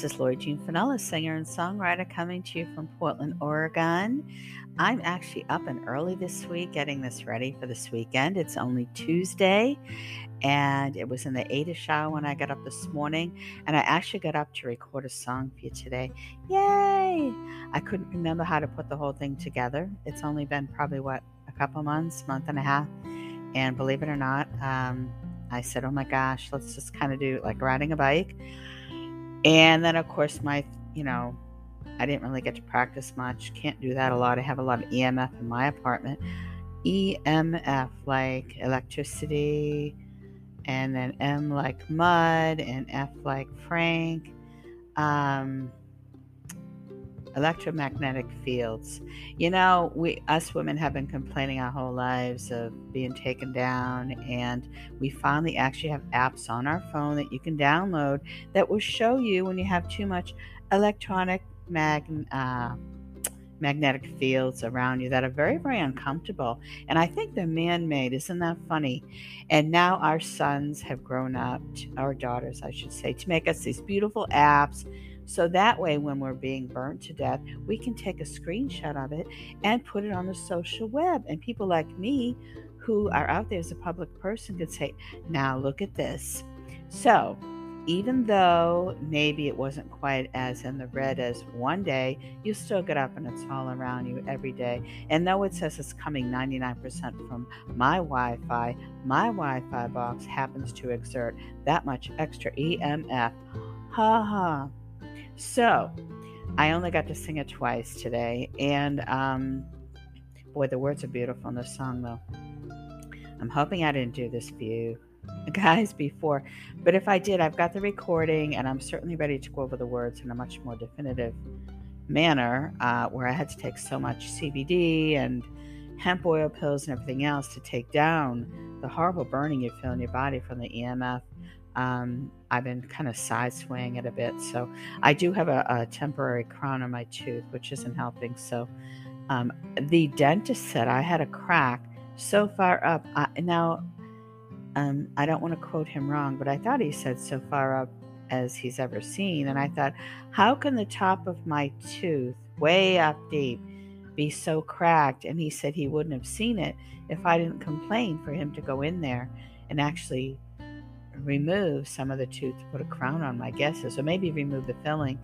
this is Lori Jean Finella, singer and songwriter, coming to you from Portland, Oregon. I'm actually up and early this week getting this ready for this weekend. It's only Tuesday, and it was in the Ada shower when I got up this morning, and I actually got up to record a song for you today. Yay! I couldn't remember how to put the whole thing together. It's only been probably, what, a couple months, month and a half, and believe it or not, um, I said, oh my gosh, let's just kind of do like riding a bike. And then, of course, my, you know, I didn't really get to practice much. Can't do that a lot. I have a lot of EMF in my apartment. EMF, like electricity, and then M like mud, and F like Frank. Um, electromagnetic fields. You know, we us women have been complaining our whole lives of being taken down, and we finally actually have apps on our phone that you can download that will show you when you have too much electronic mag. Uh, magnetic fields around you that are very, very uncomfortable. And I think they're man made. Isn't that funny? And now our sons have grown up, our daughters, I should say, to make us these beautiful apps so that way, when we're being burnt to death, we can take a screenshot of it and put it on the social web. And people like me who are out there as a public person could say, now look at this. So, even though maybe it wasn't quite as in the red as one day, you still get up and it's all around you every day. And though it says it's coming 99% from my Wi Fi, my Wi Fi box happens to exert that much extra EMF. Ha ha. So, I only got to sing it twice today, and um, boy, the words are beautiful in this song, though. I'm hoping I didn't do this for you guys before, but if I did, I've got the recording, and I'm certainly ready to go over the words in a much more definitive manner, uh, where I had to take so much CBD and hemp oil pills and everything else to take down the horrible burning you feel in your body from the EMF um, I've been kind of side swaying it a bit. So I do have a, a temporary crown on my tooth, which isn't helping. So um, the dentist said I had a crack so far up. I, now, um, I don't want to quote him wrong, but I thought he said so far up as he's ever seen. And I thought, how can the top of my tooth, way up deep, be so cracked? And he said he wouldn't have seen it if I didn't complain for him to go in there and actually remove some of the tooth to put a crown on my guesses, or maybe remove the filling.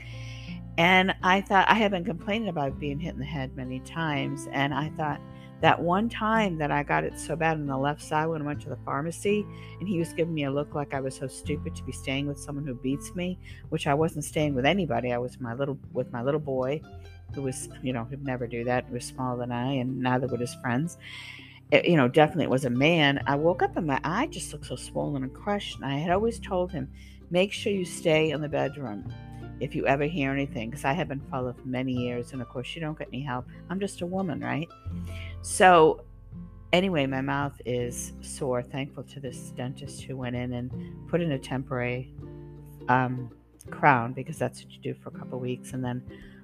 And I thought I have been complaining about being hit in the head many times, and I thought that one time that I got it so bad on the left side when I went to the pharmacy, and he was giving me a look like I was so stupid to be staying with someone who beats me, which I wasn't staying with anybody. I was my little with my little boy, who was you know who'd never do that, who was smaller than I, and neither would his friends it, you know, definitely it was a man. I woke up and my eye just looked so swollen and crushed. And I had always told him, make sure you stay in the bedroom if you ever hear anything, because I have been followed for many years. And of course, you don't get any help. I'm just a woman, right? So, anyway, my mouth is sore. Thankful to this dentist who went in and put in a temporary um, crown because that's what you do for a couple weeks. And then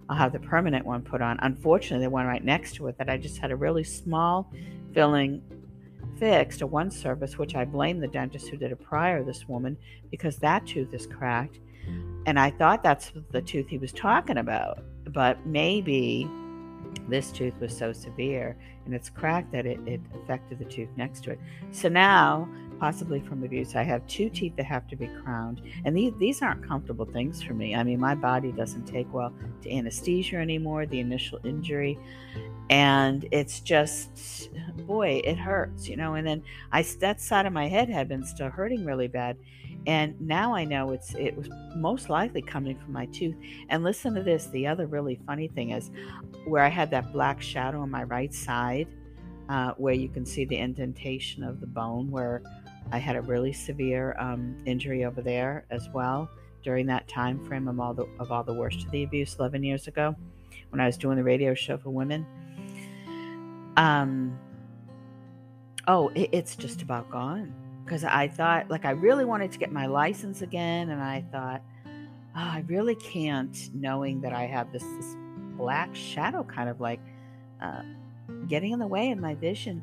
I'll have the permanent one put on. Unfortunately, the one right next to it that I just had a really small filling fixed, a one surface, which I blame the dentist who did it prior, this woman, because that tooth is cracked. And I thought that's the tooth he was talking about. But maybe this tooth was so severe and it's cracked that it, it affected the tooth next to it. So now, possibly from abuse, I have two teeth that have to be crowned. And these, these aren't comfortable things for me. I mean, my body doesn't take well to anesthesia anymore, the initial injury. And it's just, boy, it hurts, you know. And then I that side of my head had been still hurting really bad and now I know it's it was most likely coming from my tooth. And listen to this: the other really funny thing is where I had that black shadow on my right side, uh, where you can see the indentation of the bone, where I had a really severe um, injury over there as well during that time frame of all the of all the worst of the abuse 11 years ago when I was doing the radio show for women. Um, oh, it, it's just about gone. Because I thought, like, I really wanted to get my license again, and I thought, oh, I really can't, knowing that I have this, this black shadow kind of like uh, getting in the way of my vision.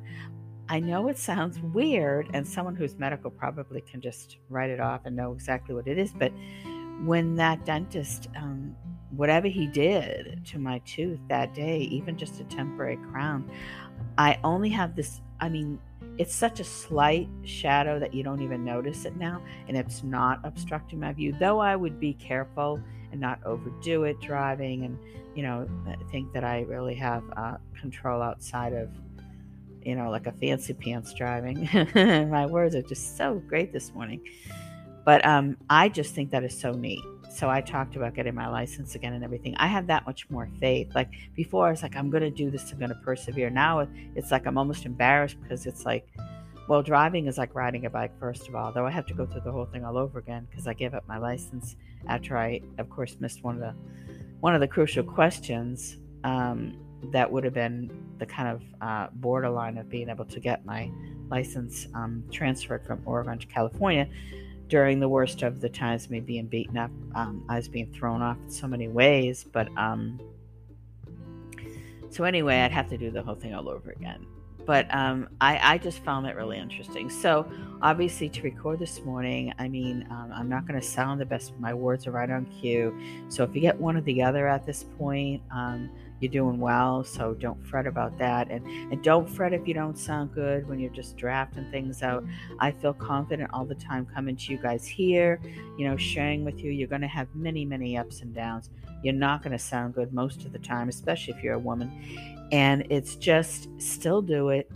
I know it sounds weird, and someone who's medical probably can just write it off and know exactly what it is. But when that dentist, um, whatever he did to my tooth that day, even just a temporary crown, I only have this. I mean, it's such a slight shadow that you don't even notice it now, and it's not obstructing my view. Though I would be careful and not overdo it driving, and you know, think that I really have uh, control outside of you know, like a fancy pants driving. My words are just so great this morning. But um, I just think that is so neat. So I talked about getting my license again and everything. I have that much more faith. Like before, I was like, I'm going to do this. I'm going to persevere. Now it's like I'm almost embarrassed because it's like, well, driving is like riding a bike, first of all, though I have to go through the whole thing all over again because I gave up my license after I, of course, missed one of the one of the crucial questions. Um, that would have been the kind of uh, borderline of being able to get my license um, transferred from Oregon to California during the worst of the times me being beaten up. Um, I was being thrown off in so many ways, but um, so anyway, I'd have to do the whole thing all over again. But um, I, I, just found it really interesting. So, obviously, to record this morning, I mean, um, I'm not going to sound the best. My words are right on cue. So, if you get one or the other at this point, um, you're doing well so don't fret about that. And and don't fret if you don't sound good when you're just drafting things out. I feel confident all the time coming to you guys here you know sharing with you you're going to have many many ups and downs. You're not going to sound good most of the time especially if you're a woman. And it's just still do it.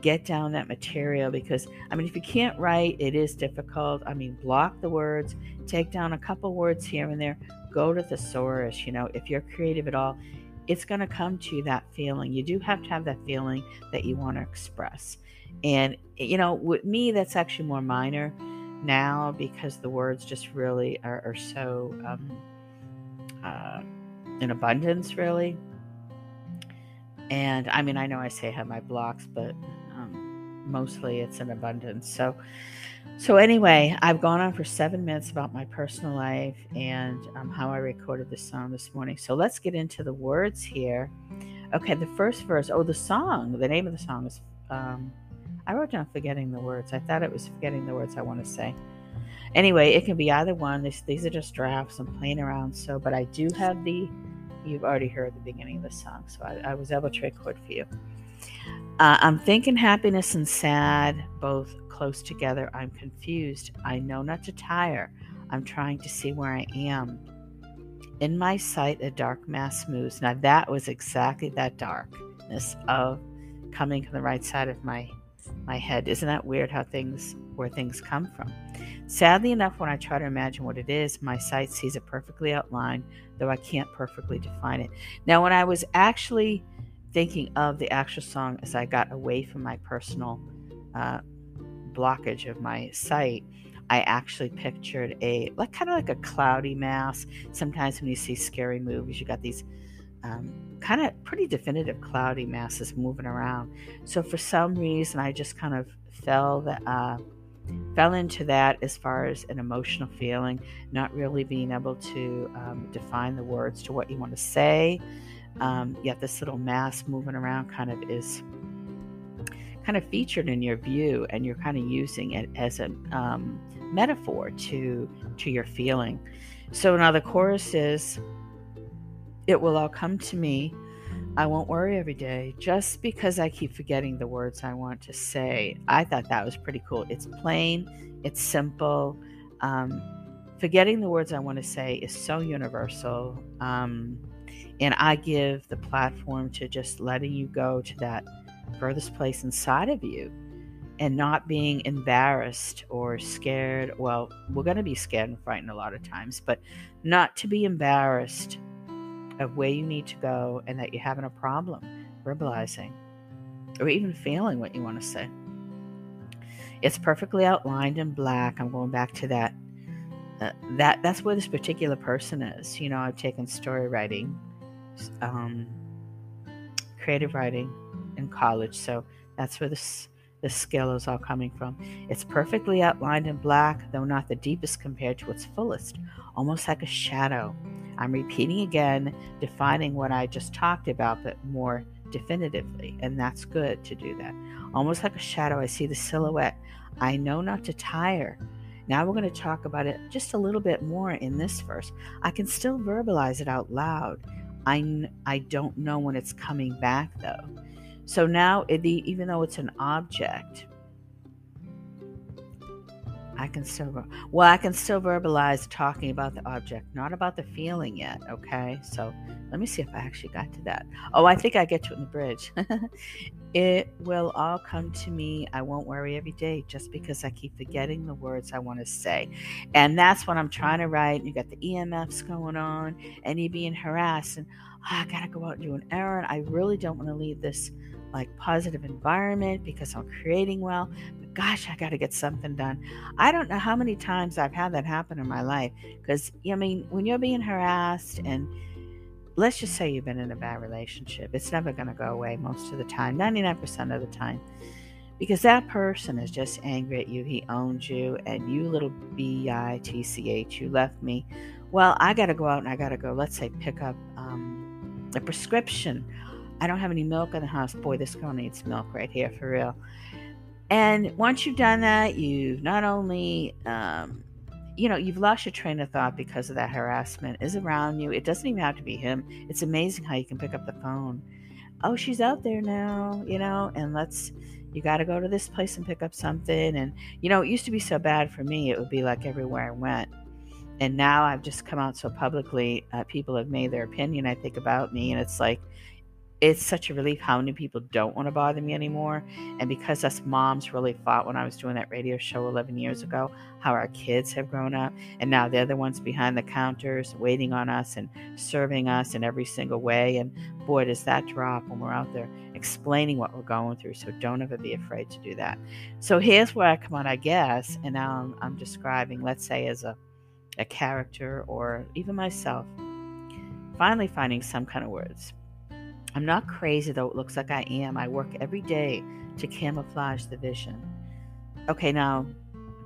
Get down that material because i mean if you can't write it is difficult. I mean block the words take down a couple words here and there. Go to thesaurus you know if you're creative at all it's going to come to that feeling. You do have to have that feeling that you want to express. And, you know, with me, that's actually more minor now because the words just really are, are so um, uh, in abundance, really. And I mean, I know I say I have my blocks, but mostly it's in abundance. So, so, anyway, I've gone on for seven minutes about my personal life and um, how I recorded this song this morning. So, let's get into the words here. Okay, the first verse. Oh, the song. The name of the song is. Um, I wrote down forgetting the words. I thought it was forgetting the words I want to say. Anyway, it can be either one. This, these are just drafts. I'm playing around. So, but I do have the. You've already heard the beginning of the song, so I, I was able to record for you. Uh, I'm thinking happiness and sad, both close together. I'm confused. I know not to tire. I'm trying to see where I am. In my sight, a dark mass moves. Now, that was exactly that darkness of coming to the right side of my my head. Isn't that weird how things where things come from? Sadly enough, when I try to imagine what it is, my sight sees it perfectly outlined, though I can't perfectly define it. Now, when I was actually thinking of the actual song as I got away from my personal uh, blockage of my sight, I actually pictured a like kind of like a cloudy mass. Sometimes when you see scary movies, you got these um, kind of pretty definitive cloudy masses moving around. So for some reason, I just kind of fell that uh, fell into that as far as an emotional feeling, not really being able to um, define the words to what you want to say. Um, yet this little mass moving around kind of is kind of featured in your view and you're kind of using it as a um, metaphor to to your feeling. So now the chorus is it will all come to me. I won't worry every day. Just because i keep forgetting the words i want to say. I thought that was pretty cool. It's plain it's simple. Um, forgetting the words i want to say is so universal. Um, and i give the platform to just letting you go to that furthest place inside of you and not being embarrassed or scared. Well, we're going to be scared and frightened a lot of times, but not to be embarrassed of where you need to go and that you're having a problem verbalizing or even feeling what you want to say. It's perfectly outlined in black. I'm going back to that. Uh, that that's where this particular person is. You know, I've taken story writing, um, creative writing, in college. So that's where this the skill is all coming from. It's perfectly outlined in black, though not the deepest compared to its fullest, almost like a shadow. I'm repeating again, defining what I just talked about, but more definitively, and that's good to do that. Almost like a shadow, I see the silhouette. I know not to tire. Now we're going to talk about it just a little bit more in this verse. I can still verbalize it out loud. I, I don't know when it's coming back though. So now, even though it's an object, I can still well, I can still verbalize talking about the object, not about the feeling yet. Okay, so let me see if I actually got to that. Oh, I think I get to it in the bridge. it will all come to me. I won't worry every day just because I keep forgetting the words I want to say, and that's what I'm trying to write. You got the EMFs going on, and you being harassed, and oh, I gotta go out and do an errand. I really don't want to leave this like positive environment because I'm creating well. But gosh, I got to get something done. I don't know how many times I've had that happen in my life because I mean, when you're being harassed and let's just say you've been in a bad relationship, it's never going to go away most of the time, 99% of the time. Because that person is just angry at you. He owns you, and you little B I T C H, you left me. Well, I got to go out and I got to go, let's say, pick up um, a prescription I don't have any milk in the house. Boy, this girl needs milk right here for real. And once you've done that, you've not only, um, you know, you've lost your train of thought because of that harassment is around you. It doesn't even have to be him. It's amazing how you can pick up the phone. Oh, she's out there now, you know, and let's, you got to go to this place and pick up something. And, you know, it used to be so bad for me. It would be like everywhere I went. And now I've just come out so publicly, uh, people have made their opinion, I think, about me. And it's like, it's such a relief how many people don't want to bother me anymore. And because us moms really fought when I was doing that radio show 11 years ago, how our kids have grown up. And now they're the ones behind the counters waiting on us and serving us in every single way. And boy, does that drop when we're out there explaining what we're going through. So don't ever be afraid to do that. So here's where I come on, I guess. And now I'm, I'm describing, let's say, as a, a character or even myself, finally finding some kind of words I'm not crazy, though it looks like I am. I work every day to camouflage the vision. Okay, now,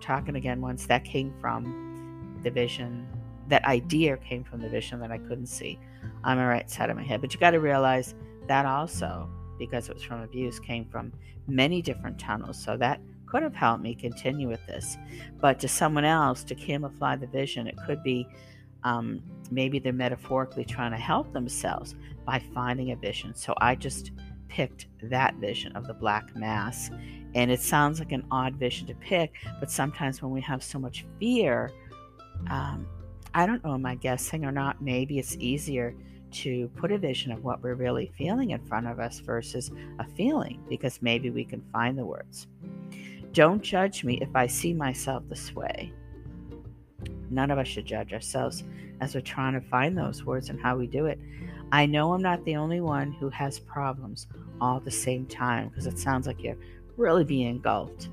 talking again once, that came from the vision. That idea came from the vision that I couldn't see on the right side of my head. But you got to realize that also, because it was from abuse, came from many different tunnels. So that could have helped me continue with this. But to someone else, to camouflage the vision, it could be um, maybe they're metaphorically trying to help themselves by finding a vision. So I just picked that vision of the black mass. And it sounds like an odd vision to pick, but sometimes when we have so much fear, um, I don't know, am I guessing or not? Maybe it's easier to put a vision of what we're really feeling in front of us versus a feeling because maybe we can find the words. Don't judge me if I see myself this way. None of us should judge ourselves as we're trying to find those words and how we do it. I know I'm not the only one who has problems all at the same time because it sounds like you're really being engulfed.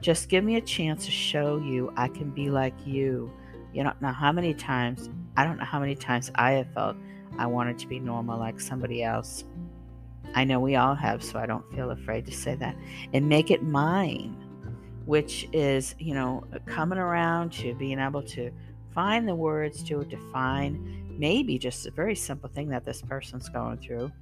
Just give me a chance to show you I can be like you. You don't know how many times, I don't know how many times I have felt I wanted to be normal like somebody else. I know we all have, so I don't feel afraid to say that. And make it mine, which is, you know, coming around to being able to find the words to define maybe just a very simple thing that this person's going through.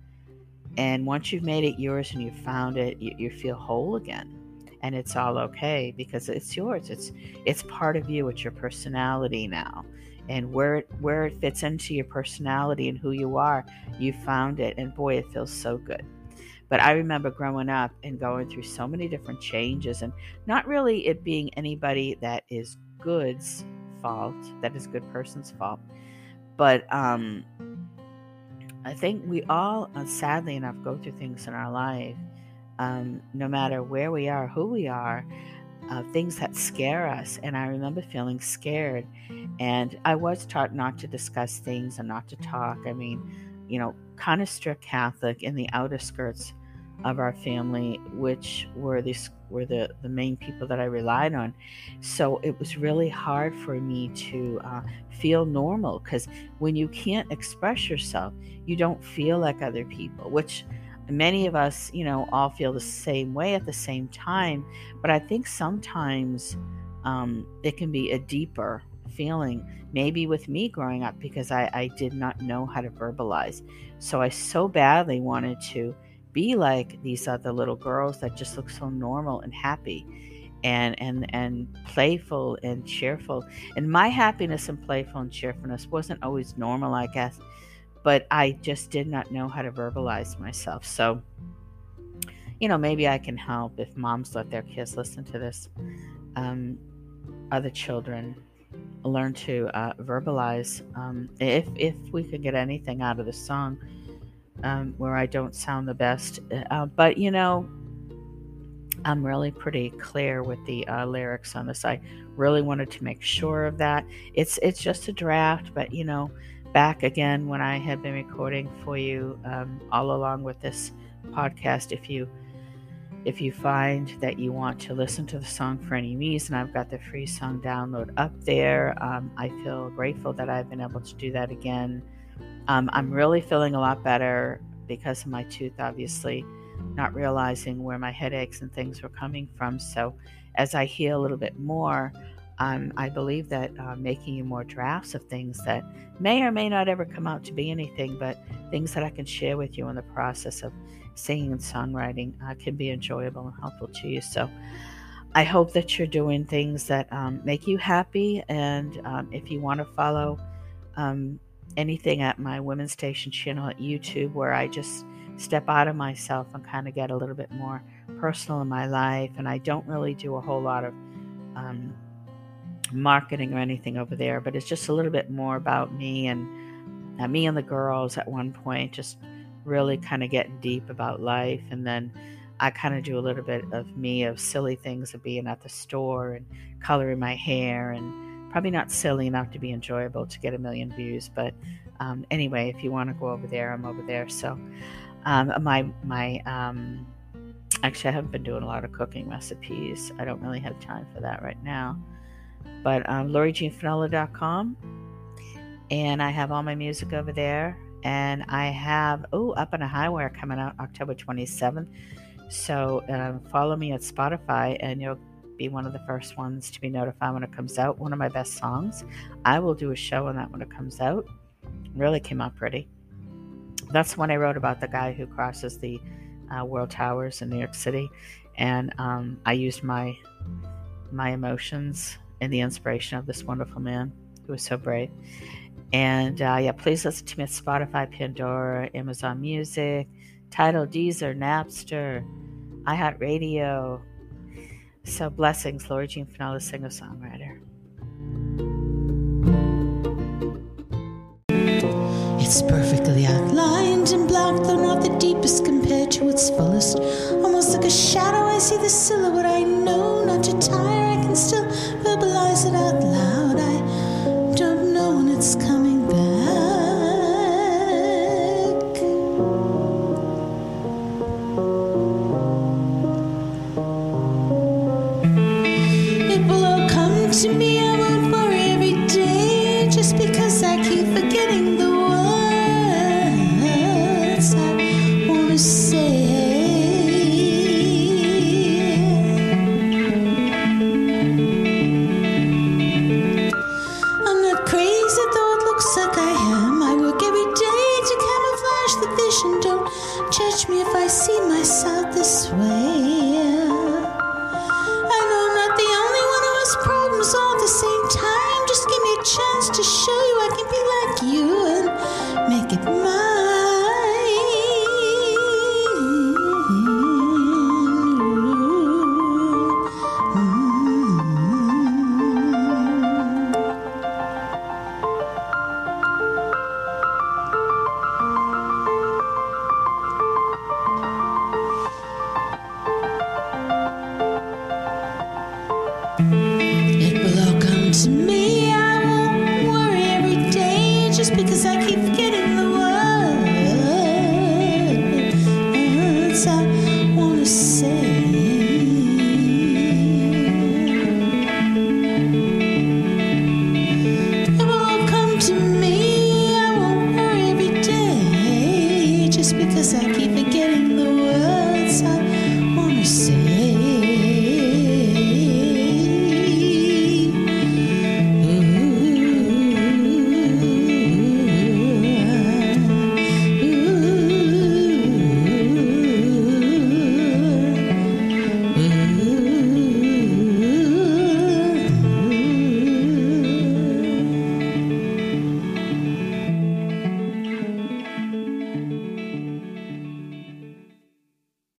And once you've made it yours and you've found it, you, you feel whole again. And it's all okay because it's yours. It's it's part of you. It's your personality now. And where it, where it fits into your personality and who you are, you found it. And boy, it feels so good. But I remember growing up and going through so many different changes and not really it being anybody that is good's fault, that is good person's fault but um, I think we all, uh, sadly enough, go through things in our life, um, no matter where we are, who we are, uh, things that scare us. And I remember feeling scared. And I was taught not to discuss things and not to talk. I mean, you know, kind of strict Catholic in the outer skirts of our family, which were these were the the main people that I relied on. So it was really hard for me to uh, feel normal because when you can't express yourself, you don't feel like other people. Which many of us, you know, all feel the same way at the same time. But I think sometimes um, it can be a deeper feeling. Maybe with me growing up because I, I did not know how to verbalize. So I so badly wanted to be like these other little girls that just look so normal and happy and and and playful and cheerful and my happiness and playful and cheerfulness wasn't always normal i guess but i just did not know how to verbalize myself so you know maybe i can help if moms let their kids listen to this um, other children learn to uh, verbalize um, if if we could get anything out of the song um, where i don't sound the best uh, but you know I'm really pretty clear with the uh, lyrics on this. I really wanted to make sure of that. It's it's just a draft, but you know, back again when I had been recording for you um, all along with this podcast. If you if you find that you want to listen to the song for any reason, I've got the free song download up there. Um, I feel grateful that I've been able to do that again. Um, I'm really feeling a lot better because of my tooth, obviously not realizing where my headaches and things were coming from. So, as I heal a little bit more, um, I believe that uh, making you more drafts of things that may or may not ever come out to be anything, but things that I can share with you in the process of singing and songwriting uh, can be enjoyable and helpful to you. So, I hope that you're doing things that um, make you happy. And um, if you want to follow um, anything at my Women's Station channel at YouTube, where I just step out of myself and kind of get a little bit more personal in my life. And I don't really do a whole lot of um, marketing or anything over there, but it's just a little bit more about me and uh, me and the girls at one point, just really kind of getting deep about life. And then I kind of do a little bit of me of silly things of being at the store and coloring my hair and probably not silly enough to be enjoyable to get a million views. But um, anyway, if you want to go over there, I'm over there. So um, my my um, actually, I haven't been doing a lot of cooking recipes. I don't really have time for that right now. But um, and I have all my music over there. And I have oh, Up on a Highwire coming out October 27th. So um, follow me at Spotify, and you'll be one of the first ones to be notified when it comes out. One of my best songs. I will do a show on that when it comes out. Really came out pretty that's when I wrote about the guy who crosses the uh, World Towers in New York City, and um, I used my my emotions and the inspiration of this wonderful man who was so brave. And uh, yeah, please listen to me Spotify, Pandora, Amazon Music, Tidal, Deezer, Napster, iHeartRadio. So blessings, Lori Jean Finola, singer songwriter. It's perfectly outlined and black, though not the deepest compared to its fullest. Almost like a shadow, I see the silhouette. I know not to tire, I can still verbalize it out loud.